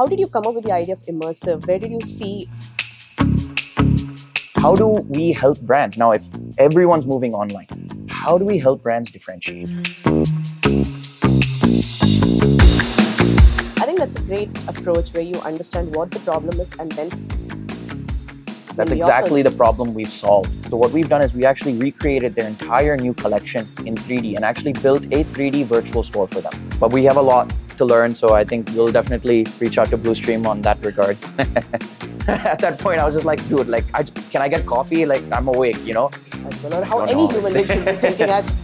How did you come up with the idea of Imersive? Where did you see? How do we help brands? Now, if everyone's moving online, how do we help brands differentiate? I think that's a great approach where you understand what the problem is and then. That's exactly the problem we've solved. So, what we've done is we actually recreated their entire new collection in 3D and actually built a 3D virtual store for them. But we have a lot to learn, so I think we'll definitely reach out to Blustream on that regard. At that point, I was just like, dude, like, I, can I get coffee? Like, I'm awake, you know? well, how any know. human being should be thinking at.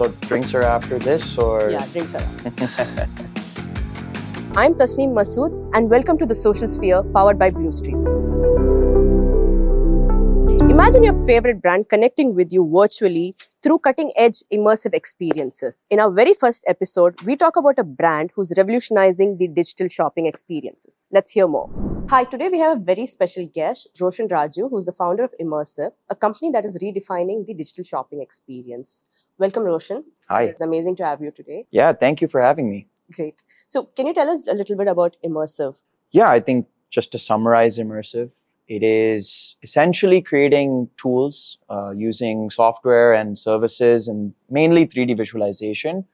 So, drinks are after this, or? Yeah, drinks are. I'm Thasneem Masood, and welcome to the Social Sphere powered by Blustream. Imagine your favorite brand connecting with you virtually through cutting edge immersive experiences. In our very first episode, we talk about a brand who's revolutionizing the digital shopping experiences. Let's hear more. Hi, today we have a very special guest, Roshan Raju, who's the founder of Imersive, a company that is redefining the digital shopping experience. Welcome, Roshan. Hi. It's amazing to have you today. Yeah, thank you for having me. Great. So, can you tell us a little bit about Imersive? Yeah, I think just to summarize Imersive, it is essentially creating tools uh, using software and services and mainly 3D visualization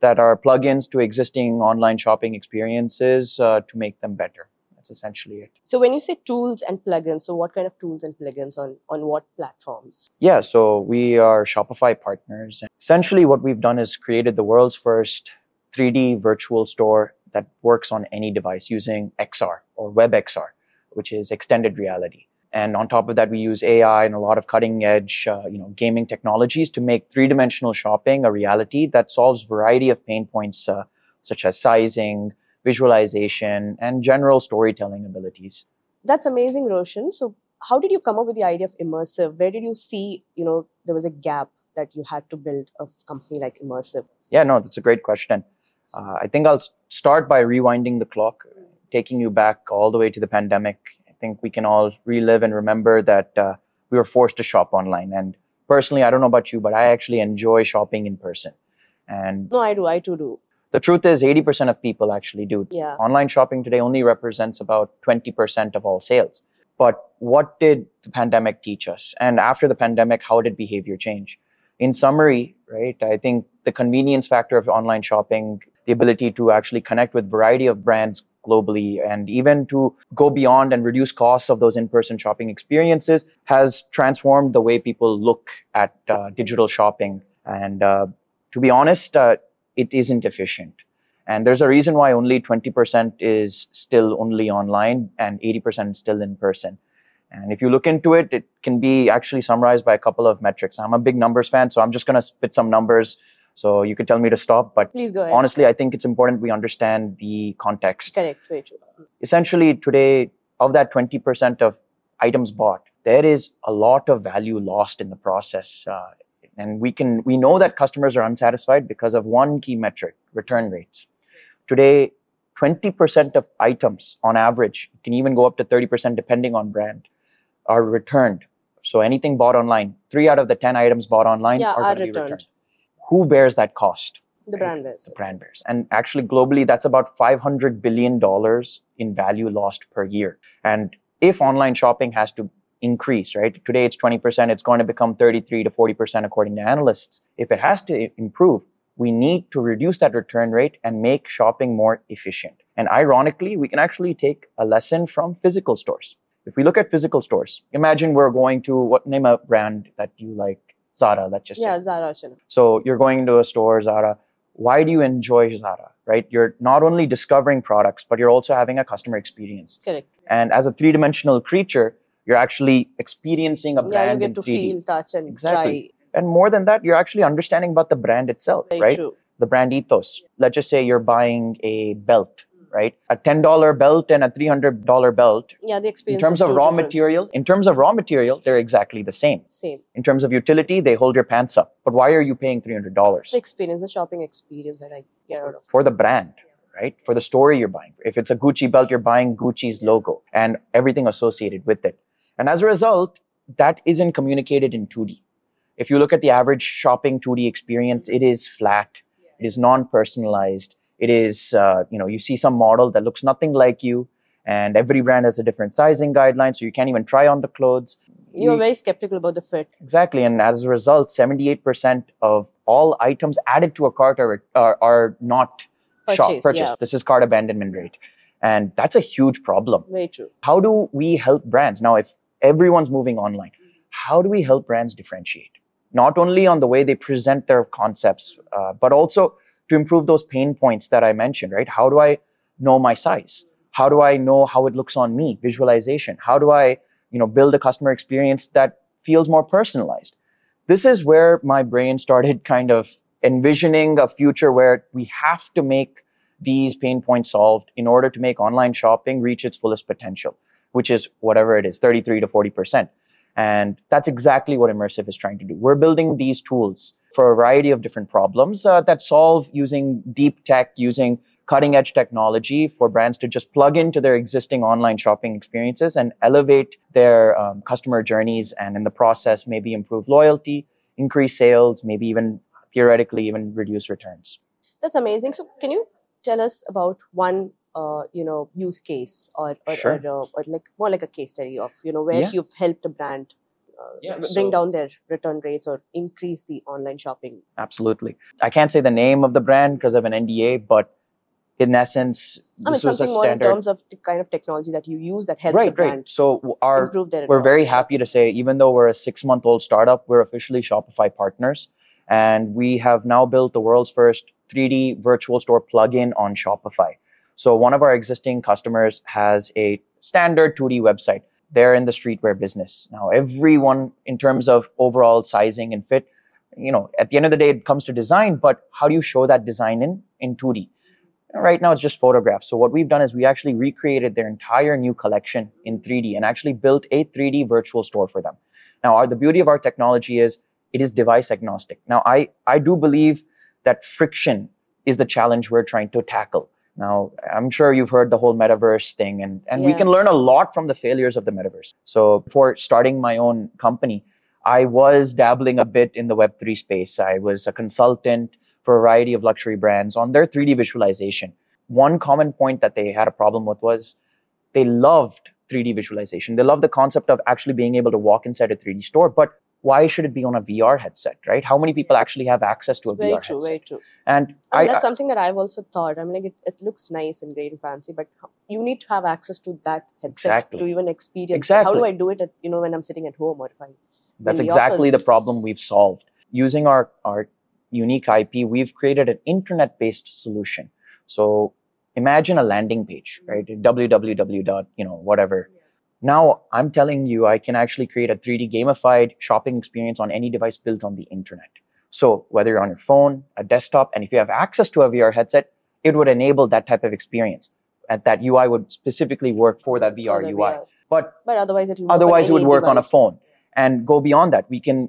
that are plugins to existing online shopping experiences uh, to make them better. That's essentially it. So, when you say tools and plugins, so what kind of tools and plugins on on what platforms? Yeah, so we are Shopify partners. And essentially, what we've done is created the world's first 3D virtual store that works on any device using XR or WebXR, which is extended reality. And on top of that, we use AI and a lot of cutting edge, uh, you know, gaming technologies to make three dimensional shopping a reality that solves variety of pain points uh, such as sizing, visualization, and general storytelling abilities. That's amazing, Roshan. So, how did you come up with the idea of Imersive? Where did you see, you know, there was a gap that you had to build a company like Imersive? Yeah, no, that's a great question. Uh, I think I'll start by rewinding the clock, taking you back all the way to the pandemic. I think we can all relive and remember that uh, we were forced to shop online. And personally, I don't know about you, but I actually enjoy shopping in person. And No, I do. I too do. the truth is, 80% of people actually do. Yeah. Online shopping today only represents about 20% of all sales. But what did the pandemic teach us? And after the pandemic, how did behavior change? In summary, right, I think the convenience factor of online shopping, the ability to actually connect with variety of brands globally and even to go beyond and reduce costs of those in-person shopping experiences has transformed the way people look at uh, digital shopping. And uh, to be honest, uh, it isn't efficient. And there's a reason why only 20% is still only online and 80% is still in person. And if you look into it, it can be actually summarized by a couple of metrics. I'm a big numbers fan, so I'm just going to spit some numbers. So you could tell me to stop. But Please go ahead. honestly, I think it's important we understand the context. Correct. Very true. Essentially, today, of that 20% of items bought, there is a lot of value lost in the process. Uh, and we can we know that customers are unsatisfied because of one key metric return rates today 20% of items on average can even go up to 30% depending on brand are returned so anything bought online 3 out of the 10 items bought online Yeah, are, are going to be returned. returned who bears that cost? The brand bears. the brand bears. And actually globally that's about 500 billion dollars in value lost per year. And if online shopping has to increase right today it's 20% it's going to become 33 to 40% according to analysts. If it has to improve we need to reduce that return rate and make shopping more efficient. And ironically we can actually take a lesson from physical stores. If we look at physical stores imagine we're going to what name a brand that you like zara let's just say Yeah, Zara Chana. so you're going into a store, Zara. Why do you enjoy Zara? Right? You're not only discovering products, but you're also having a customer experience. Correct. And as a three-dimensional creature, you're actually experiencing a brand. Yeah, you get to 3D. feel, touch, and Exactly. And more than that, you're actually understanding about the brand itself, try. Very right? true. The brand ethos. Let's just say you're buying a belt, right? A $10 belt and a $300 belt. Yeah, the experience. In terms of raw material, in terms of raw material, they're exactly the same. Same. In terms of utility, they hold your pants up. But why are you paying $300? The experience, the shopping experience that I get out of. for the brand, right? For the story you're buying. If it's a Gucci belt, you're buying Gucci's logo and everything associated with it. And as a result, that isn't communicated in 2D. If you look at the average shopping 2D experience, it is flat, it is non personalized, it is uh, you know you see some model that looks nothing like you and every brand has a different sizing guideline so you can't even try on the clothes You're very skeptical about the fit. exactly and as a result 78% of all items added to a cart are, are, are not shop Purchased, purchased yeah. this is cart abandonment rate and that's a huge problem Very true. how do we help brands now if everyone's moving online how do we help brands differentiate not only on the way they present their concepts uh, but also to improve those pain points that i mentioned right how do i know my size how do i know how it looks on me visualization how do i you know build a customer experience that feels more personalized this is where my brain started kind of envisioning a future where we have to make these pain points solved in order to make online shopping reach its fullest potential, which is whatever it is, 33 to 40%. And that's exactly what Imersive is trying to do. We're building these tools for a variety of different problems uh, that solve using deep tech, using cutting edge technology for brands to just plug into their existing online shopping experiences and elevate their um, customer journeys and in the process maybe improve loyalty, increase sales, maybe even theoretically even reduce returns. That's amazing. So, can you tell us about one, uh, you know, use case or or, Sure. or, uh, or like more like a case study of you know where Yeah. you've helped a brand Yeah, bring so- down their return rates or increase the online shopping. Absolutely. I can't say the name of the brand because of an NDA, but in essence, I mean, this was a something more in terms of the kind of technology that you use that help the right, brand right. So our we're very happy to say, even though we're a six month old startup, we're officially Shopify partners. And we have now built the world's first 3D virtual store plugin on Shopify. So one of our existing customers has a standard 2D website. They're in the streetwear business. Now, everyone, in terms of overall sizing and fit, you know, at the end of the day, it comes to design, but how do you show that design in, in 2D? Right now, it's just photographs. So what we've done is we actually recreated their entire new collection in 3D and actually built a 3D virtual store for them. Now, our, the beauty of our technology is it is device agnostic. Now, I, I do believe that friction is the challenge we're trying to tackle. Now, I'm sure you've heard the whole metaverse thing, and, and we can learn a lot from the failures of the metaverse. So, before starting my own company, I was dabbling a bit in the Web3 space. I was a consultant for a variety of luxury brands on their 3D visualization. One common point that they had a problem with was they loved 3D visualization. They loved the concept of actually being able to walk inside a 3D store, but why should it be on a VR headset, right? How many people actually have access to a Very VR true, headset? very true. Very And And I, that's something that I've also thought. I'm like, it, it looks nice and great and fancy, but you need to have access to that headset Exactly. to even experience. it. How do I do it? At, you know, when I'm sitting at home or if I That's the exactly offers- the problem we've solved. Using our, our unique IP, we've created an internet-based solution. So imagine a landing page, mm. right? www. You know, whatever. Now I'm telling you, I can actually create a 3D gamified shopping experience on any device built on the internet. So whether you're on your phone, a desktop, and if you have access to a VR headset, it would enable that type of experience. And that UI would specifically work for that VR UI. VR. But But otherwise, it will. otherwise it would work on a phone and go beyond that we can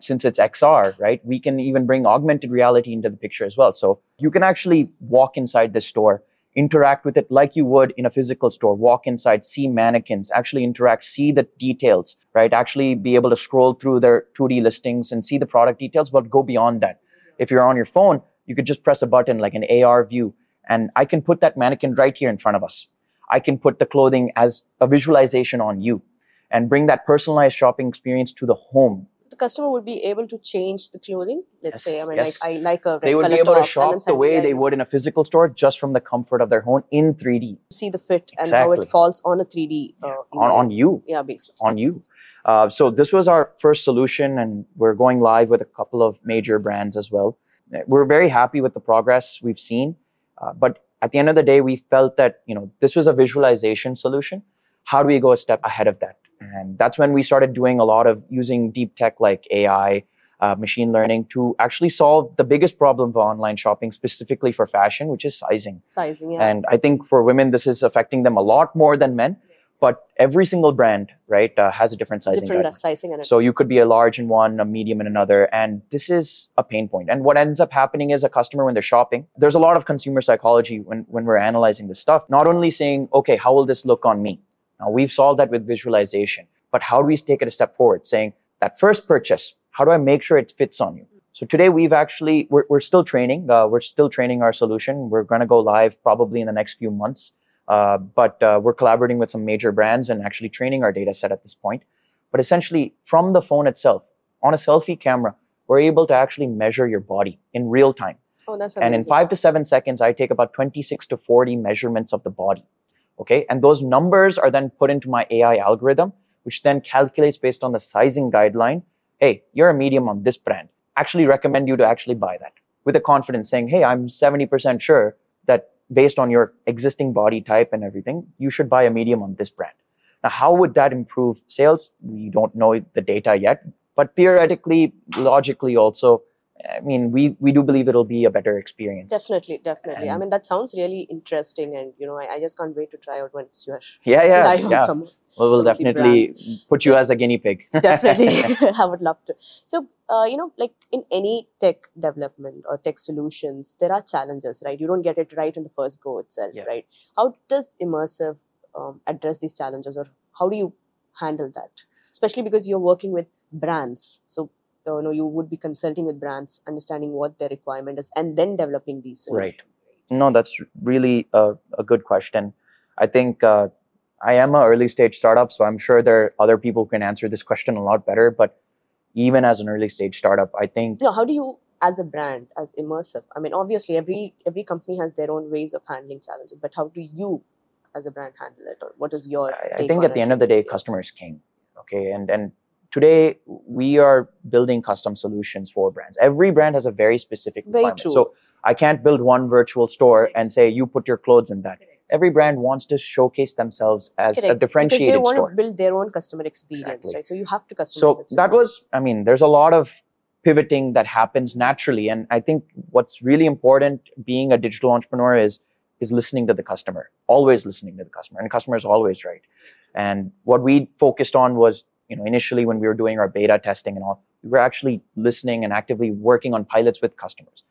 since it's xr right we can even bring augmented reality into the picture as well so you can actually walk inside the store interact with it like you would in a physical store. Walk inside see mannequins actually interact see the details right? Actually be able to scroll through their 2d listings and see the product details but go beyond that. If you're on your phone you could just press a button like an ar view and i can put that mannequin right here in front of us. I can put the clothing as a visualization on you and bring that personalized shopping experience to the home. The customer would be able to change the clothing. Let's Yes, say, I mean, yes. like I like a red They would be able to shop the way they would in a physical store just from the comfort of their home in 3D see the fit and how it falls on a 3D uh, on, on you. yeah, basically. On you. Uh, so this was our first solution, and we're going live with a couple of major brands as well. We're very happy with the progress we've seen, uh, but at the end of the day, we felt that you know this was a visualization solution. How do we go a step ahead of that? And that's when we started doing a lot of using deep tech like AI, uh, machine learning to actually solve the biggest problem of online shopping, specifically for fashion, which is sizing. Sizing, yeah. And I think for women, this is affecting them a lot more than men. But every single brand, right, uh, has a different sizing. Different uh, sizing and So you could be a large in one, a medium in another, and this is a pain point. And what ends up happening is a customer when they're shopping, there's a lot of consumer psychology when, when we're analyzing this stuff. Not only saying, okay, how will this look on me? Now we've solved that with visualization, but how do we take it a step forward? Saying that first purchase, how do I make sure it fits on you? So today we've actually we're, we're still training. Uh, we're still training our solution. We're going to go live probably in the next few months. Uh, but uh, we're collaborating with some major brands and actually training our data set at this point. But essentially, from the phone itself, on a selfie camera, we're able to actually measure your body in real time. Oh, that's amazing. And in five to seven seconds, I take about 26 to 40 measurements of the body. Okay. And those numbers are then put into my AI algorithm, which then calculates based on the sizing guideline. Hey, you're a medium on this brand. Actually recommend you to actually buy that with the confidence saying, Hey, I'm 70% sure that based on your existing body type and everything, you should buy a medium on this brand. Now, how would that improve sales? We don't know the data yet, but theoretically, logically also, I mean, we, we do believe it'll be a better experience. Definitely, definitely. I mean, that sounds really interesting, and you know, I, I just can't wait to try out once you're Yeah, yeah, yeah. some. Well, we'll some of the definitely put you So- as a guinea pig. Definitely, I would love to. So, uh, you know, like in any tech development or tech solutions, there are challenges, right? You don't get it right in the first go itself, Yeah. right? How does Imersive um, address these challenges, or how do you handle that? Especially because you're working with brands, so you know you would be consulting with brands, understanding what their requirement is, and then developing these Right. No, that's really a, a good question. I think uh, I am an early stage startup, so I'm sure there are other people who can answer this question a lot better. But even as an early stage startup, I think No, how do you, as a brand, as Imersive? I mean, obviously, every every company has their own ways of handling challenges, but how do you, as a brand, handle it, or what is your? I, I think at the end of the day, customer is king. Okay, and and today we are building custom solutions for brands. Every brand has a very specific Very requirement. true. So I can't build one virtual store and say you put your clothes in that. Every brand wants to showcase themselves as Correct. a differentiated because they want store. to build their own customer experience, Exactly. right? So you have to customize. so it that was i mean there's a lot of pivoting that happens naturally and i think what's really important being a digital entrepreneur is is listening to the customer always listening to the customer and the customer is always right and what we focused on was you know initially when we were doing our beta testing and all we were actually listening and actively working on pilots with customers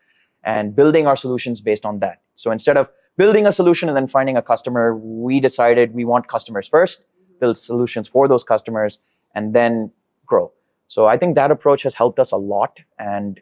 and building our solutions based on that so instead of building a solution and then finding a customer we decided we want customers first build solutions for those customers and then grow so I think that approach has helped us a lot and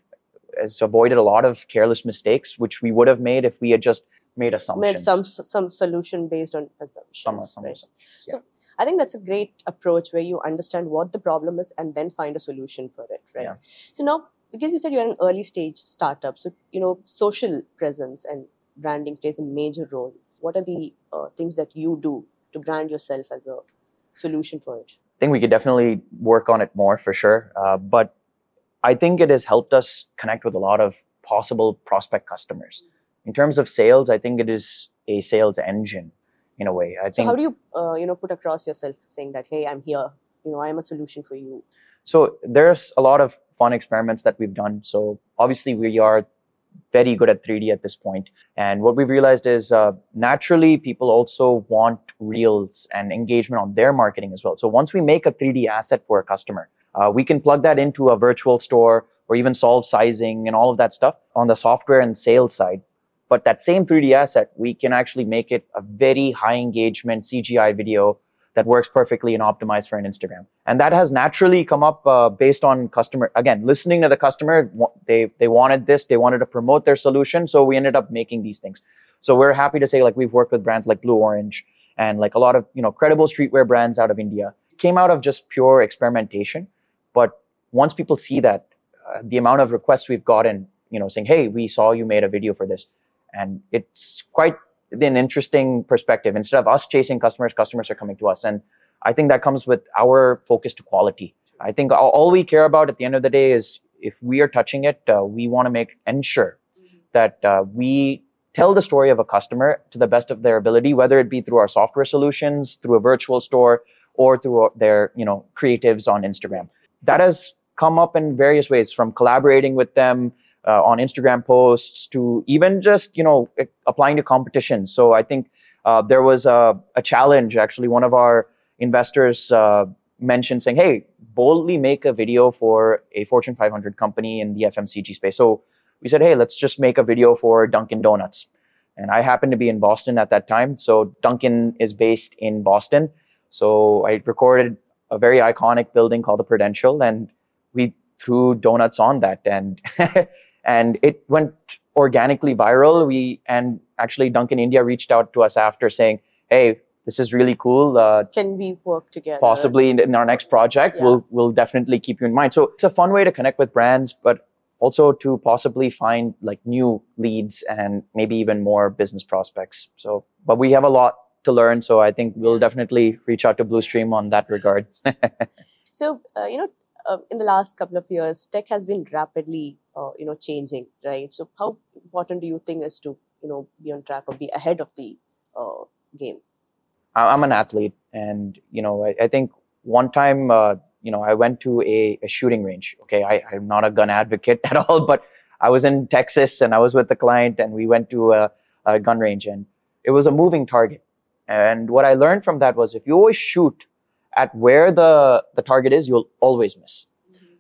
has avoided a lot of careless mistakes, which we would have made if we had just made assumptions. made some some solution based on assumptions. Some- some right? assumptions, yeah. So I think that's a great approach where you understand what the problem is and then find a solution for it, right? Yeah. So now, because you said you're an early stage startup, so you know social presence and branding plays a major role. What are the uh, things that you do to brand yourself as a solution for it? I think we could definitely work on it more for sure. Uh, but I think it has helped us connect with a lot of possible prospect customers. In terms of sales, I think it is a sales engine in a way. I So think how do you uh, you know put across yourself saying that hey, I'm here. You know, I am a solution for you. So there's a lot of fun experiments that we've done. So obviously we are very good at 3D at this point. And what we've realized is uh, naturally people also want reels and engagement on their marketing as well. So once we make a 3D asset for a customer, uh, we can plug that into a virtual store or even solve sizing and all of that stuff on the software and sales side. But that same 3D asset, we can actually make it a very high engagement CGI video that works perfectly and optimized for an Instagram. And that has naturally come up uh, based on customer, again, listening to the customer. They, they wanted this, they wanted to promote their solution. So we ended up making these things. So we're happy to say like we've worked with brands like Blue Orange and like a lot of, you know, credible streetwear brands out of India. Came out of just pure experimentation. But once people see that, uh, the amount of requests we've gotten, you know, saying, hey, we saw you made a video for this. And it's quite an interesting perspective. Instead of us chasing customers, customers are coming to us. And I think that comes with our focus to quality. I think all, we care about at the end of the day is if we are touching it, uh, we want to make ensure that uh, we tell the story of a customer to the best of their ability, whether it be through our software solutions, through a virtual store, or through their you know creatives on Instagram. That has come up in various ways, from collaborating with them uh, on Instagram posts to even just you know applying to competitions. So I think uh, there was a, a challenge. Actually, one of our investors uh, mentioned saying, "Hey, boldly make a video for a Fortune 500 company in the FMCG space." So we said, "Hey, let's just make a video for Dunkin' Donuts." And I happened to be in Boston at that time, so Dunkin' is based in Boston. So I recorded a very iconic building called the Prudential, and we threw donuts on that and and it went organically viral. We and actually Dunkin' India reached out to us after saying, "Hey, this is really cool. Uh, Can we work together? possibly in, in our next project, Yeah. we'll we'll definitely keep you in mind." So it's a fun way to connect with brands, but also to possibly find like new leads and maybe even more business prospects. So, but we have a lot to learn. So I think we'll definitely reach out to Blustream on that regard. So, uh, you know, uh, in the last couple of years, tech has been rapidly, uh, you know, changing, right? So, how important do you think is to, you know, be on track or be ahead of the uh, game? I'm an athlete, and you know, I, I think one time, uh, you know, I went to a, a shooting range. Okay, I, I'm not a gun advocate at all, but I was in Texas and I was with the client, and we went to a, a gun range, and it was a moving target. And what I learned from that was if you always shoot at where the the target is, you'll always miss.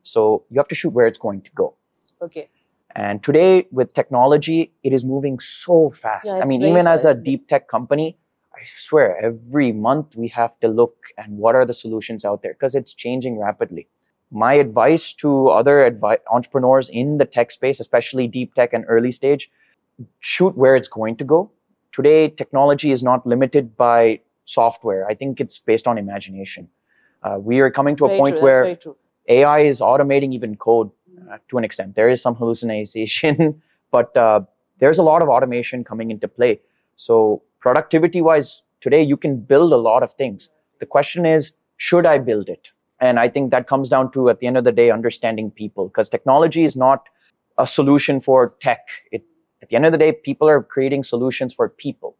So you have to shoot where it's going to go. Okay. And today, with technology, it is moving so fast. Yeah, I mean, even as a deep tech company, I swear every month we have to look and what are the solutions out there because it's changing rapidly. My advice to other advi- entrepreneurs in the tech space, especially deep tech and early stage, shoot where it's going to go. Today, technology is not limited by software. I think it's based on imagination. Uh, we are coming to a very point true. where That's very true. AI is automating even code uh, to an extent. There is some hallucination, but uh, there's a lot of automation coming into play. So, productivity wise, today you can build a lot of things. The question is, should I build it? And I think that comes down to, at the end of the day, understanding people, because technology is not a solution for tech. It, at the end of the day, people are creating solutions for people.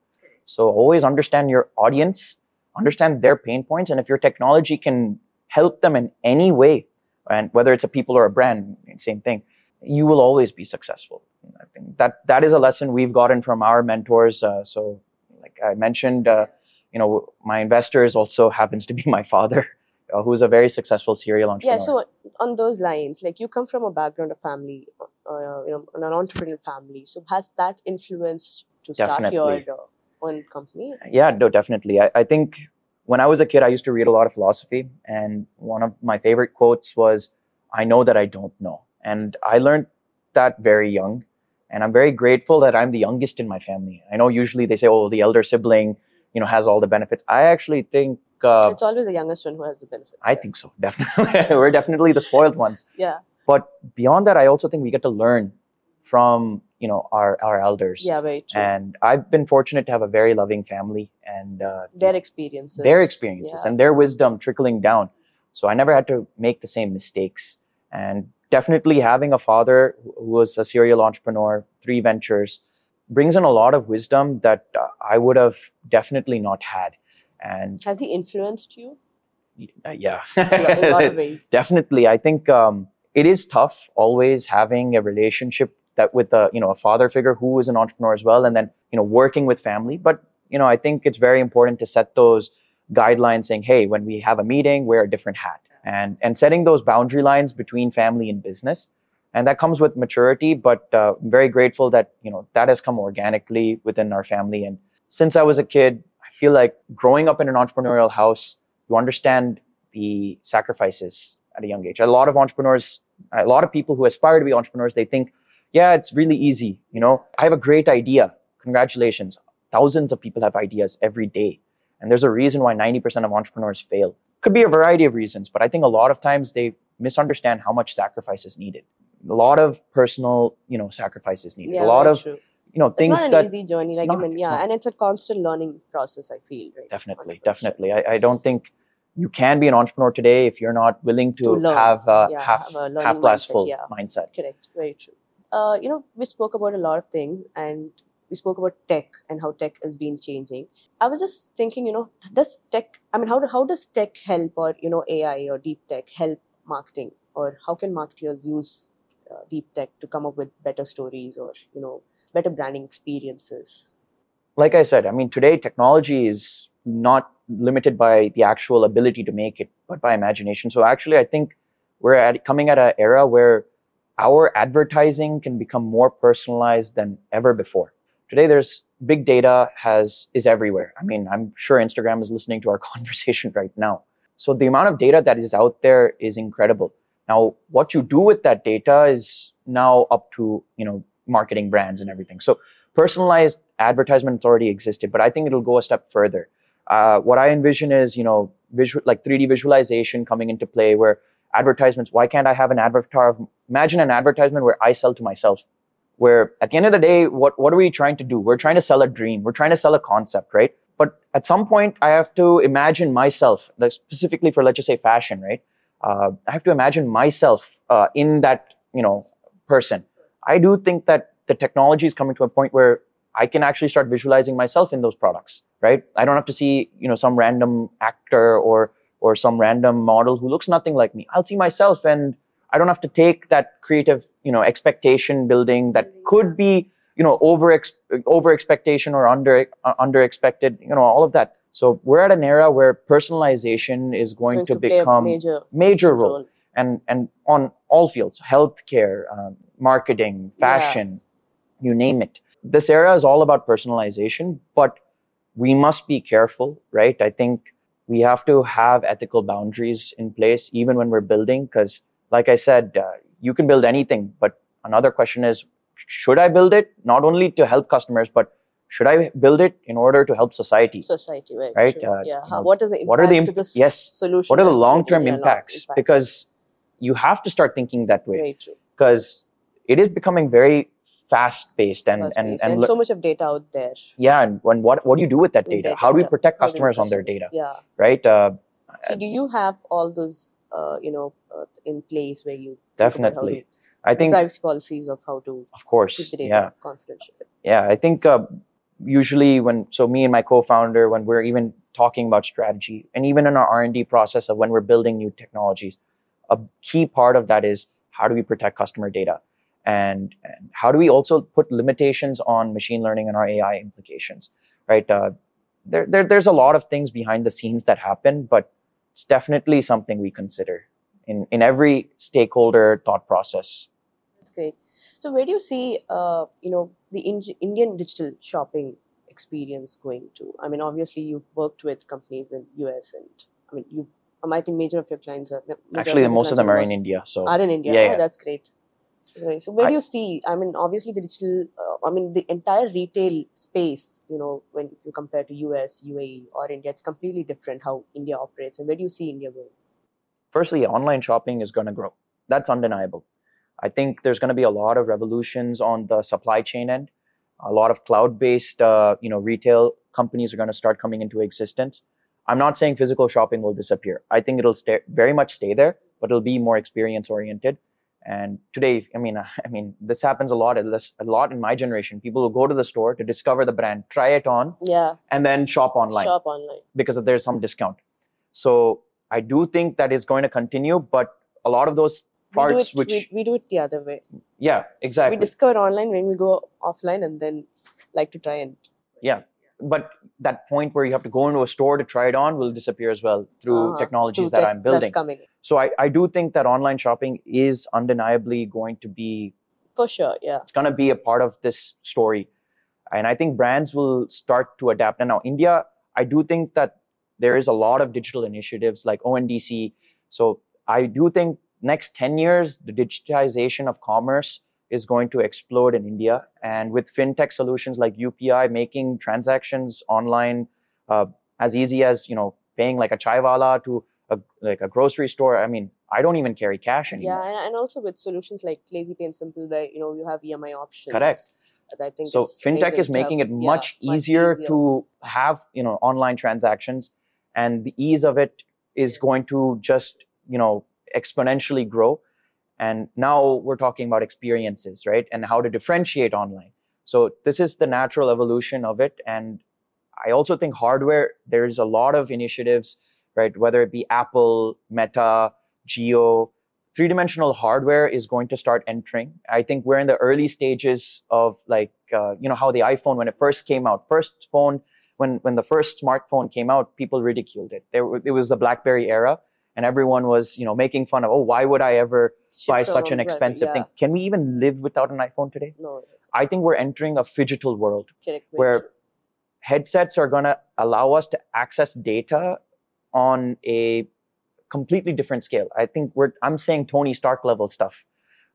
So, always understand your audience, understand their pain points, and if your technology can help them in any way, and whether it's a people or a brand, same thing, you will always be successful. I think that that is a lesson we've gotten from our mentors. Uh, so, like I mentioned, uh, you know, my investors also happens to be my father, uh, who's a very successful serial entrepreneur. Yeah. So, on those lines, like you come from a background of family, uh, you know, an entrepreneurial family. So, has that influenced to start Definitely. your uh, own company? yeah, no, definitely. I, I think when I was a kid, I used to read a lot of philosophy, and one of my favorite quotes was, "I know that I don't know," and I learned that very young. And I'm very grateful that I'm the youngest in my family. I know usually they say, "Oh, the elder sibling, you know, has all the benefits." I actually think. Uh, it's always the youngest one who has the benefits. I right? think so. Definitely, we're definitely the spoiled ones. Yeah. But beyond that, I also think we get to learn from you know our our elders. Yeah. Very true. And I've been fortunate to have a very loving family and uh, their experiences. their experiences Yeah. and their wisdom trickling down. So I never had to make the same mistakes. And definitely having a father who was a serial entrepreneur, three ventures, brings in a lot of wisdom that uh, I would have definitely not had. And Has he influenced you yeah, in a lot of ways? definitely i think um, it is tough always having a relationship that with a you know a father figure who is an entrepreneur as well and then you know working with family. But you know i think it's very important to set those guidelines saying hey when we have a meeting wear a different hat. And and setting those boundary lines between family and business. And that comes with maturity but uh, i'm very grateful that you know that has come organically within our family. And since i was a kid i feel like growing up in an entrepreneurial house you understand the sacrifices at a young age. A lot of entrepreneurs, a lot of people who aspire to be entrepreneurs, they think, yeah, it's really easy. You know, I have a great idea. Congratulations. Thousands of people have ideas every day. And there's a reason why 90% of entrepreneurs fail. Could be a variety of reasons, but I think a lot of times they misunderstand how much sacrifice is needed. A lot of personal, you know, sacrifice is needed. Yeah, a lot of, true. you know, things It's not an that easy journey. Like not, yeah, not. and it's a constant learning process. I feel right. definitely definitely I, I don't think you can be an entrepreneur today if you're not willing to, To have a Yeah, half have a half glass mindset, full yeah. mindset Correct. Very true. Uh, you know, we spoke about a lot of things, and we spoke about tech and how tech has been changing. I was just thinking, you know, does tech? I mean, how how does tech help, or you know, AI or deep tech help marketing, or how can marketers use uh, deep tech to come up with better stories or you know, better branding experiences? like i said i mean today technology is not limited by the actual ability to make it but by imagination so actually i think we're at, coming at an era where our advertising can become more personalized than ever before today there's big data has is everywhere i mean i'm sure instagram is listening to our conversation right now so the amount of data that is out there is incredible Now, what you do with that data is now up to you know marketing brands and everything. So personalized advertisements already existed, but I think it'll go a step further. Uh, what I envision is you know visual like 3D visualization coming into play where advertisements. Why can't I have an avatar of imagine an advertisement where I sell to myself? Where at the end of the day, what what are we trying to do? We're trying to sell a dream. We're trying to sell a concept, right? But at some point, I have to imagine myself, like specifically for let's just say fashion, right? Uh, I have to imagine myself uh, in that you know person. I do think that the technology is coming to a point where I can actually start visualizing myself in those products, right? I don't have to see you know some random actor or or some random model who looks nothing like me. I'll see myself and I don't have to take that creative, you know, expectation building that could be, you know, over ex- over expectation or under uh, under expected, you know, all of that. So we're at an era where personalization is going, Going to, to become major major role role. and and on all fields healthcare um, marketing Yeah. fashion you name it this era is all about personalization but we must be careful right i think we have to have ethical boundaries in place even when we're building because like i said uh, you can build anything but another question is should i build it not only to help customers but should i build it in order to help society society, right? Right, uh, yeah. How, what is the impact what are the imp- this yes. solution? what are the long term created? Yeah, impacts because you have to start thinking that way very true. because it is becoming very fast paced and Fast and, and, and so much of data out there. yeah and when what what do you do with that with data how do we protect customers on their data Yeah. right uh, So do you have all those, uh, you know, uh, in place where you think about how definitely i think privacy policies of how to of course keep the data yeah confidential? yeah i think uh, usually when so me and my co-founder when we're even talking about strategy and even in our r&d process of when we're building new technologies a key part of that is how do we protect customer data and, and how do we also put limitations on machine learning and our ai implications right uh, there, there, there's a lot of things behind the scenes that happen but it's definitely something we consider in, in every stakeholder thought process That's great. So where do you see, uh, you know, the Indi- Indian digital shopping experience going to? I mean, obviously you've worked with companies in US and I mean, you. Um, I think major of your clients are actually most of them are in india so Are in India. Yeah, oh, yeah. that's great. So, so where I- do you see? I mean, obviously the digital. Uh, I mean, the entire retail space. You know, when if you compare to US, UAE, or India, it's completely different how India operates. And where do you see India going? firstly, online shopping is going to grow. That's undeniable. I think there's going to be a lot of revolutions on the supply chain end. A lot of cloud-based, uh, you know, retail companies are going to start coming into existence. I'm not saying physical shopping will disappear. I think it'll stay very much stay there, but it'll be more experience-oriented. And today, I mean, I mean, this happens a lot. At least a lot in my generation. People will go to the store to discover the brand, try it on, Yeah, and then shop online shop online. because there's some discount. So I do think that is going to continue, but a lot of those We parts it. which we, we do it the other way. yeah exactly We discover online when we go offline, and then like to try and. Yeah. But that point where you have to go into a store to try it on will disappear as well through Uh-huh. technologies to that i'm building so I, I do think that online shopping is undeniably going to be for sure. Yeah. it's going to be a part of this story and i think brands will start to adapt and now india i do think that there is a lot of digital initiatives like ondc so i do think next 10 years the digitization of commerce is going to explode in india and with fintech solutions like upi making transactions online uh, as easy as you know paying like a chaiwala to a, like a grocery store i mean i don't even carry cash anymore Yeah, and, and also with solutions like Lazy Pay and Simpl, where you know you have EMI options. Correct. I think so fintech is making have- it yeah, much easier to have you know online transactions and the ease of it is Yes. going to just you know exponentially grow and now we're talking about experiences right? And how to differentiate online. So this is the natural evolution of it. And i also think hardware there's a lot of initiatives right? Whether it be apple meta Jio three-dimensional hardware is going to start entering. I think we're in the early stages of like uh, you know how the iphone when it first came out first phone when when the first smartphone came out people ridiculed it. There it was the blackberry era and everyone was you know making fun of oh why would i ever ship buy such an expensive yeah. thing can we even live without an iphone today No, i think we're entering a phygital world correct. where headsets are going to allow us to access data on a completely different scale. I think we're I'm saying Tony Stark level stuff,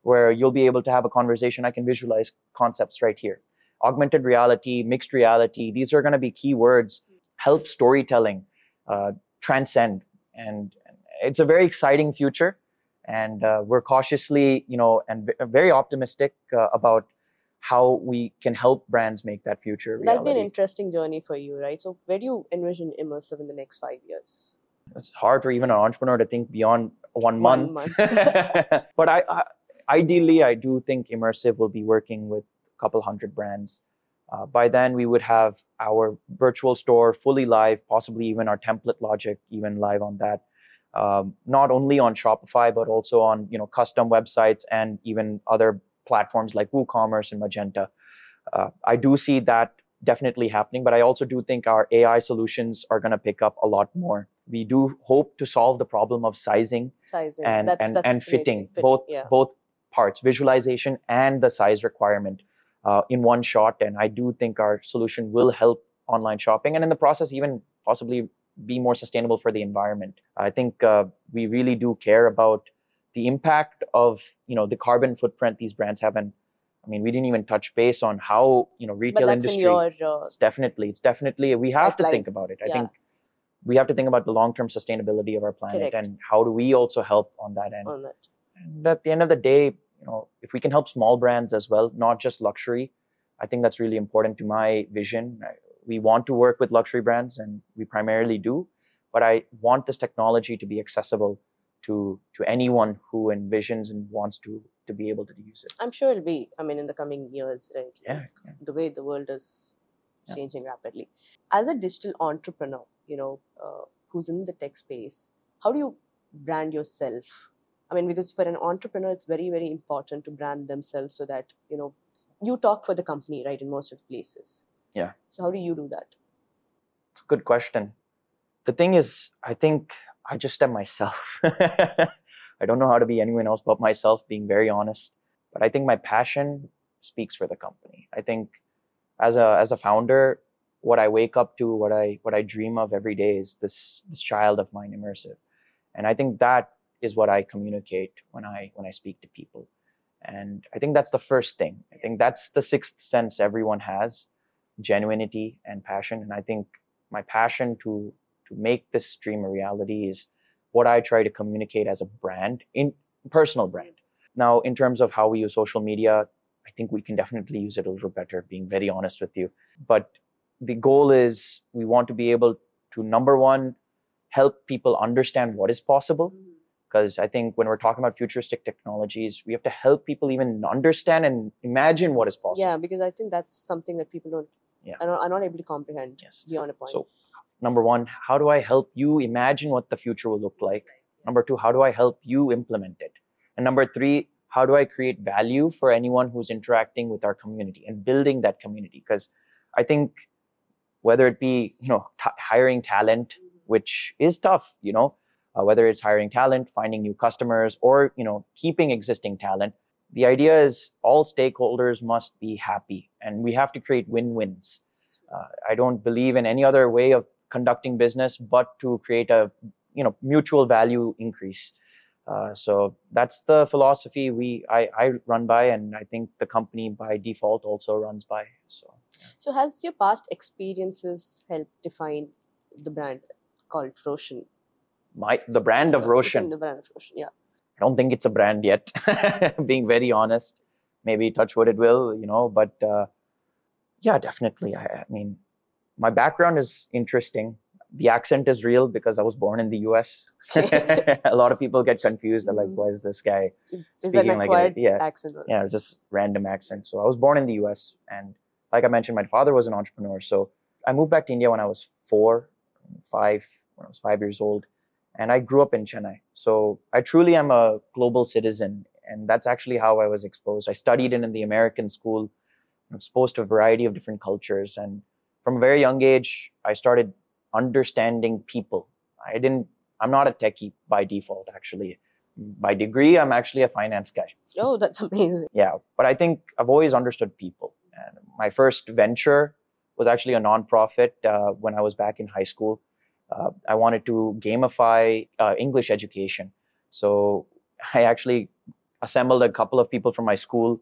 where you'll be able to have a conversation. I can visualize concepts right here. Augmented reality, mixed reality. These are going to be key words. Help storytelling uh, transcend, and it's a very exciting future. And uh, we're cautiously, you know, and very optimistic uh, about how we can help brands make that future reality. That'll be an interesting journey for you, right? So, where do you envision Imersive in the next five years? it's hard for even an entrepreneur to think beyond one, One month. but I, I, ideally, I do think Imersive will be working with a couple hundred brands. Uh, by then, we would have our virtual store fully live, possibly even our template logic even live on that. Um, not only on Shopify, but also on you know custom websites and even other platforms like WooCommerce and Magento. Uh, I do see that definitely happening, but I also do think our AI solutions are going to pick up a lot more. We do hope to solve the problem of sizing Sizing. and that's, and, that's and fitting thing. both Yeah. both parts, visualization and the size requirement uh, in one shot. And I do think our solution will help online shopping, and in the process, even possibly be more sustainable for the environment. I think uh, we really do care about the impact of you know the carbon footprint these brands have and i mean we didn't even touch base on how you know retail industry in your uh, it's definitely it's definitely we have to think about it i Yeah. think we have to think about the long-term sustainability of our planet Correct. and how do we also help on that end on that. and at the end of the day you know if we can help small brands as well not just luxury i think that's really important to my vision I- we want to work with luxury brands and we primarily do but i want this technology to be accessible to to anyone who envisions and wants to to be able to use it I'm sure it'll be. I mean, in the coming years, right? yeah, yeah. The way the world is Yeah. changing rapidly. As a digital entrepreneur, you know, uh, who's in the tech space, how do you brand yourself? I mean, because for an entrepreneur, it's very, very important to brand themselves so that you know you talk for the company, right? In most of the places. Yeah. So how do you do that? It's a good question. The thing is, I think I just am myself. I don't know how to be anyone else but myself, being very honest. But I think my passion speaks for the company. I think as a as a founder, what I wake up to, what I what I dream of every day is this this child of mine, Imersive. And I think that is what I communicate when I when I speak to people. And I think that's the first thing. I think that's the sixth sense everyone has, genuinity and passion. And I think my passion to to make this dream a reality is what I try to communicate as a brand, in personal brand. Now, in terms of how we use social media, I think we can definitely use it a little better, being very honest with you. But the goal is we want to be able to number one, help people understand what is possible. Mm-hmm. Because I think when we're talking about futuristic technologies, we have to help people even understand and imagine what is possible. Yeah, because I think that's something that people don't. Yeah. Are not, are not able to comprehend Yes. beyond a point. So, number one, how do I help you imagine what the future will look like? Number two, how do I help you implement it? And number three, how do I create value for anyone who's interacting with our community and building that community? Because I think whether it be you know t- hiring talent, which is tough, you know, uh, whether it's hiring talent, finding new customers, or you know keeping existing talent, the idea is all stakeholders must be happy, and we have to create win-wins. Uh, I don't believe in any other way of conducting business but to create a you know mutual value increase. Uh, so that's the philosophy we I, I run by, and I think the company by default also runs by. So So has your past experiences helped define the brand called Roshan? my the brand of Roshan. The brand of Roshan, yeah. I don't think it's a brand yet. Being very honest, maybe touch wood it will, you know. But uh, yeah, definitely. I, I mean, my background is interesting. The accent is real because I was born in the U.S. a lot of people get confused. They're like, Mhm. "Why is this guy?" Is Speaking like a- yeah. accent? or- Yeah, just random accent. So I was born in the U.S. and, like I mentioned, my father was an entrepreneur. So I moved back to India when I was four, five, when I was five years old, and I grew up in Chennai. So I truly am a global citizen, and that's actually how I was exposed. I studied in, in the American school, exposed to a variety of different cultures, and from a very young age, I started understanding people. I didn't. I'm not a techie by default, actually. By degree, I'm actually a finance guy Oh, that's amazing. yeah but i think i've always understood people and my first venture was actually a nonprofit uh, when i was back in high school uh, I wanted to gamify uh, English education. So I actually assembled a couple of people from my school.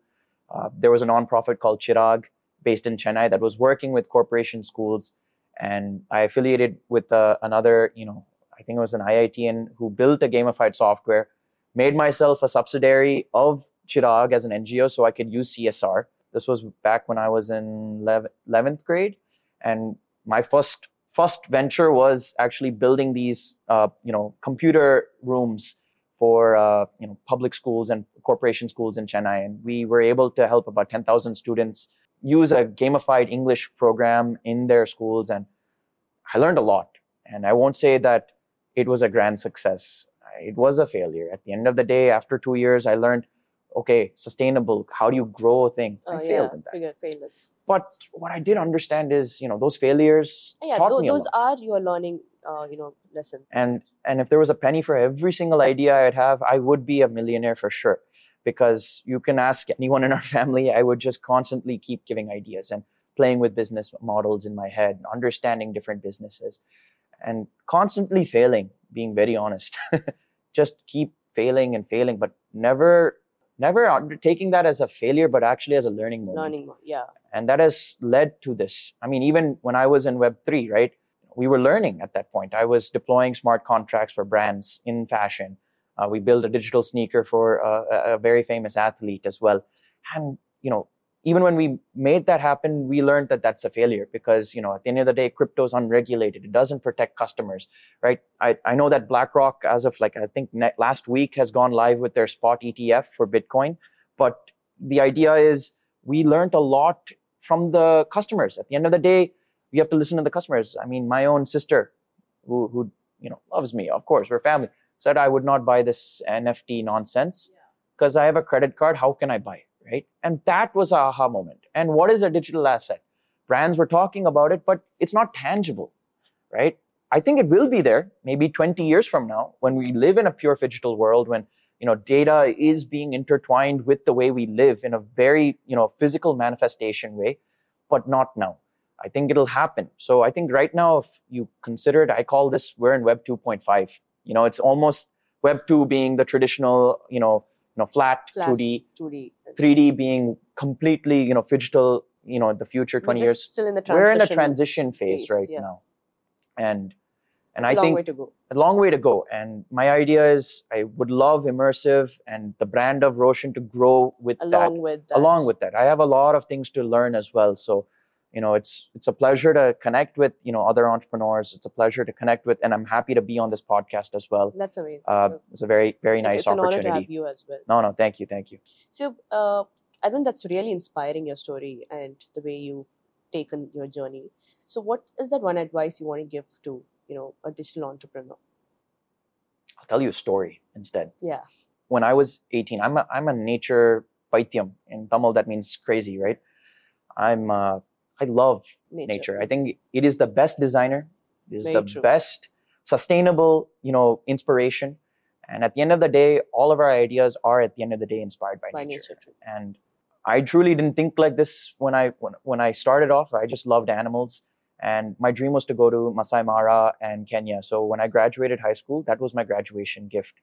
Uh, there was a nonprofit called Chirag based in Chennai that was working with corporation schools, and I affiliated with uh, another, you know, I think it was an IITian who built a gamified software. Made myself a subsidiary of Chirag as an NGO so I could use CSR. This was back when I was in 11th grade, and my first first venture was actually building these, uh, you know, computer rooms for uh, you know public schools and corporation schools in Chennai, and we were able to help about 10,000 students use a gamified English program in their schools, and I learned a lot. And I won't say that it was a grand success. It was a failure. At the end of the day, after two years, I learned, okay, sustainable. How do you grow a thing? Oh, I yeah, failed in that. failed it. But what I did understand is, you know, those failures Yeah, taught a those are your learning, uh, you know, lesson. and and if there was a penny for every single idea i'd have i would be a millionaire for sure. Because you can ask anyone in our family i would just constantly keep giving ideas and playing with business models in my head understanding different businesses and constantly failing being very honest. Just keep failing and failing but never never taking that as a failure but actually as a learning moment Learning. Yeah. and that has led to this i mean even when i was in web3 right we were learning at that point i was deploying smart contracts for brands in fashion uh, we built a digital sneaker for uh, a very famous athlete as well and you know even when we made that happen we learned that that's a failure because you know at the end of the day crypto is unregulated it doesn't protect customers right i, I know that blackrock as of like i think ne- last week has gone live with their spot etf for bitcoin but the idea is we learned a lot from the customers. At the end of the day, we have to listen to the customers. I mean, my own sister, who who you know loves me, of course, we're family, said I would not buy this NFT nonsense because I have a credit card. How can I buy? Right? And that was a aha moment. And what is a digital asset? Brands were talking about it, but it's not tangible, right? I think it will be there maybe 20 years from now when we live in a pure digital world when you know data is being intertwined with the way we live in a very you know physical manifestation way but not now i think it'll happen so i think right now if you consider it i call this we're in web 2.5 you know it's almost web 2 being the traditional you know know flat, Flash, 2d 2D. 3d being completely you know digital you know the future We're 20 just years still in the transition. we're in a transition phase, phase, right yeah. now and and It's i a long think way to go. a long way to go. And my idea is I would love Imersive and the brand of Roshan to grow with Along that. with that. Along with that, I have a lot of things to learn as well. So, you know, it's it's a pleasure to connect with you know other entrepreneurs. It's a pleasure to connect with, and I'm happy to be on this podcast as well. That's amazing. Uh, it's a very very It's- nice it's an honor to have you as well. No, no, thank you, thank you. So, uh, I think that's really inspiring your story and the way you've taken your journey. So, what is that one advice you want to give to you know a digital entrepreneur? I'll tell you a story instead. Yeah. When I was 18, I'm a, I'm a nature paityam. In Tamil, that means crazy, right? I'm uh, I love Nature. nature. I think it is the best designer. It is Very the true. best sustainable, you know, inspiration. And at the end of the day, all of our ideas are at the end of the day inspired by, by nature. nature. And I truly didn't think like this when I when, when I started off. I just loved animals. And my dream was to go to Masai Mara and Kenya. So when I graduated high school, that was my graduation gift.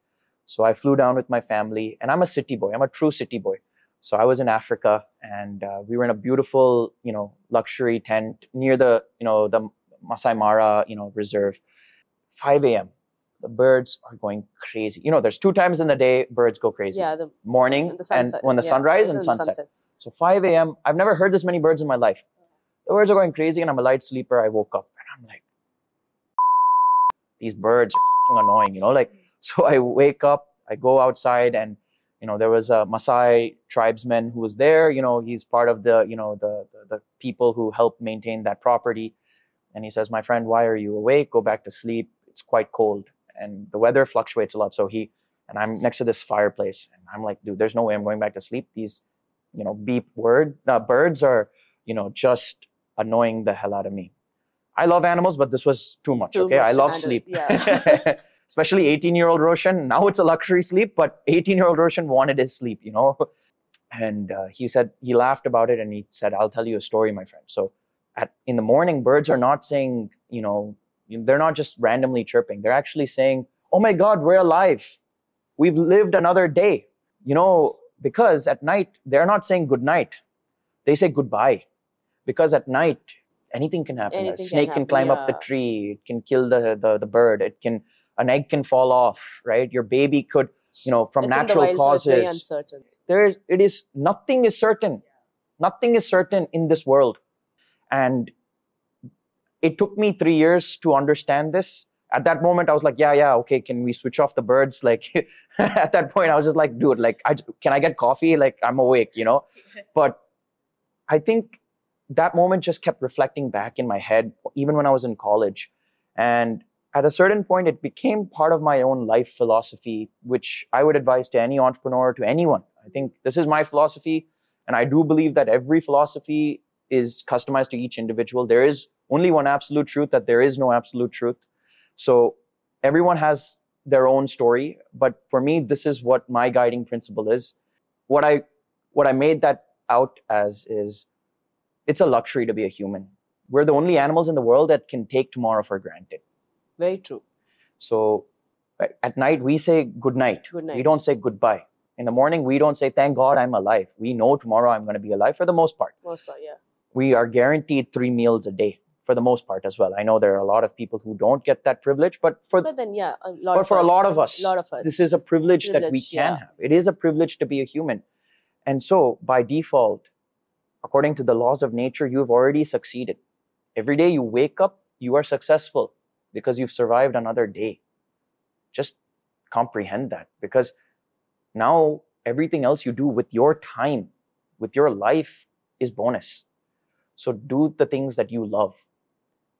So I flew down with my family, and I'm a city boy. I'm a true city boy. So I was in Africa, and uh, we were in a beautiful, you know, luxury tent near the, you know, the Masai Mara, you know, reserve. 5 a.m. The birds are going crazy. You know, there's two times in the day birds go crazy. Yeah. The, Morning and the and when the yeah, sunrise and sunset. sunsets. So 5 a.m. I've never heard this many birds in my life. The birds are going crazy, and I'm a light sleeper. I woke up and I'm like, these birds are annoying, you know. Like, so I wake up, I go outside, and you know there was a Maasai tribesman who was there. You know, he's part of the you know the the, the people who help maintain that property. And he says, "My friend, why are you awake? Go back to sleep. It's quite cold, and the weather fluctuates a lot." So he and I'm next to this fireplace, and I'm like, "Dude, there's no way I'm going back to sleep. These, you know, beep word uh, birds are, you know, just annoying the hell out of me. I love animals, but this was too It's much. too okay, much I love sleep. yeah. Especially 18 year old Roshan. Now it's a luxury sleep, but 18 year old Roshan wanted his sleep, you know. And uh, he said he laughed about it, and he said, "I'll tell you a story, my friend." So, at in the morning, birds are not saying, you know, They're not just randomly chirping. They're actually saying, "Oh my God, we're alive. We've lived another day." You know, because at night they're not saying good night. They say goodbye. Because at night anything can happen. Anything a snake can, happen, climb up the tree. It can kill the, the the bird. It can an egg can fall off. Right. Your baby could you know from It's natural wild, so it's very causes uncertain. there is it is nothing is certain nothing is certain in this world and it took me three years to understand this at that moment i was like yeah yeah okay can we switch off the birds like at that point i was just like dude like I, can i get coffee like i'm awake you know but i think that moment just kept reflecting back in my head even when i was in college and at a certain point it became part of my own life philosophy which i would advise to any entrepreneur to anyone. I think this is my philosophy and i do believe that every philosophy is customized to each individual. There is only one absolute truth that there is no absolute truth. So everyone has their own story but for me this is what my guiding principle is. What i what i made that out as is it's a luxury to be a human. We're the only animals in the world that can take tomorrow for granted Very true. so right, at night we say good night. Good We don't say goodbye. In the morning we don't say thank God I'm alive. We know tomorrow I'm going to be alive for the most part. Most part, yeah. We are guaranteed three meals a day for the most part as well. I know there are a lot of people who don't get that privilege, but for But then, yeah, a lot but of for us, a lot of us, lot of us. this is a privilege, that we can yeah. have. It is a privilege to be a human. And so, by default, according to the laws of nature, you've already succeeded. Every day you wake up, you are successful because you've survived another day. Just comprehend that because now everything else you do with your time, with your life, is bonus. So, do the things that you love,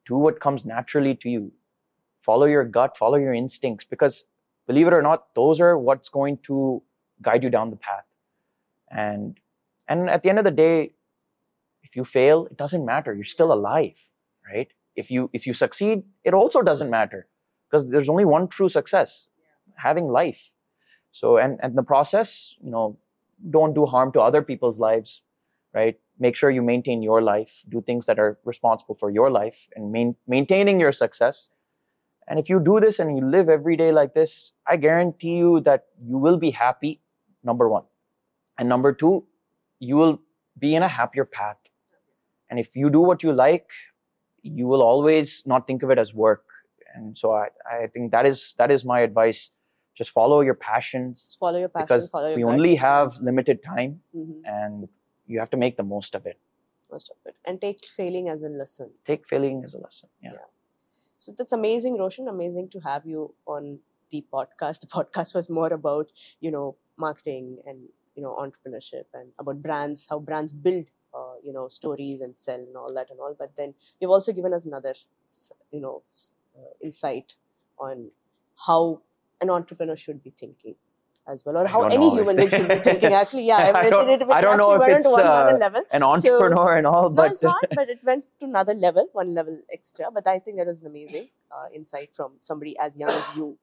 do what comes naturally to you, follow your gut, follow your instincts, because believe it or not, those are what's going to guide you down the path. And and at the end of the day, if you fail, it doesn't matter. You're still alive, right? If you if you succeed, it also doesn't matter because there's only one true success, having life. So and and the process, you know, don't do harm to other people's lives, right? Make sure you maintain your life, do things that are responsible for your life, and main, maintaining your success. And if you do this and you live every day like this, I guarantee you that you will be happy, number one. And number two, you will be in a happier path. And if you do what you like, you will always not think of it as work. And so I, I think that is that is my advice. Just follow your passions Just follow your passion, because your we only have limited time Mhm, and you have to make the most of it. most of it. And take failing as a lesson. Take failing as a lesson. Yeah. Yeah. So that's amazing, Roshan. Amazing to have you on the podcast. The podcast was more about, you know, marketing and, you know, entrepreneurship and about brands, how brands build, you know, stories and sell and all that and all. But then you've also given us another, you know, uh, insight on how an entrepreneur should be thinking as well, or I how any human being should be thinking. Actually, yeah, I it, don't- it, it, I don't know if it's, uh, level. An entrepreneur and all, No, but it's not, but it went to another level, one level extra. But I think that was an amazing uh, insight from somebody as young as you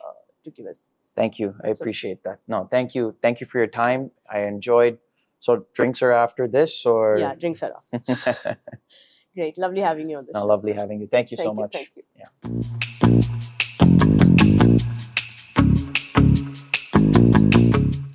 uh, to give us. thank you. I So- appreciate that. No, thank you. Thank you for your time. I enjoyed. So drinks are after this or Yeah, drinks are off. Great. Lovely having you on the no, show. lovely having you. Thank you Thank so you. much. Thank you. Yeah.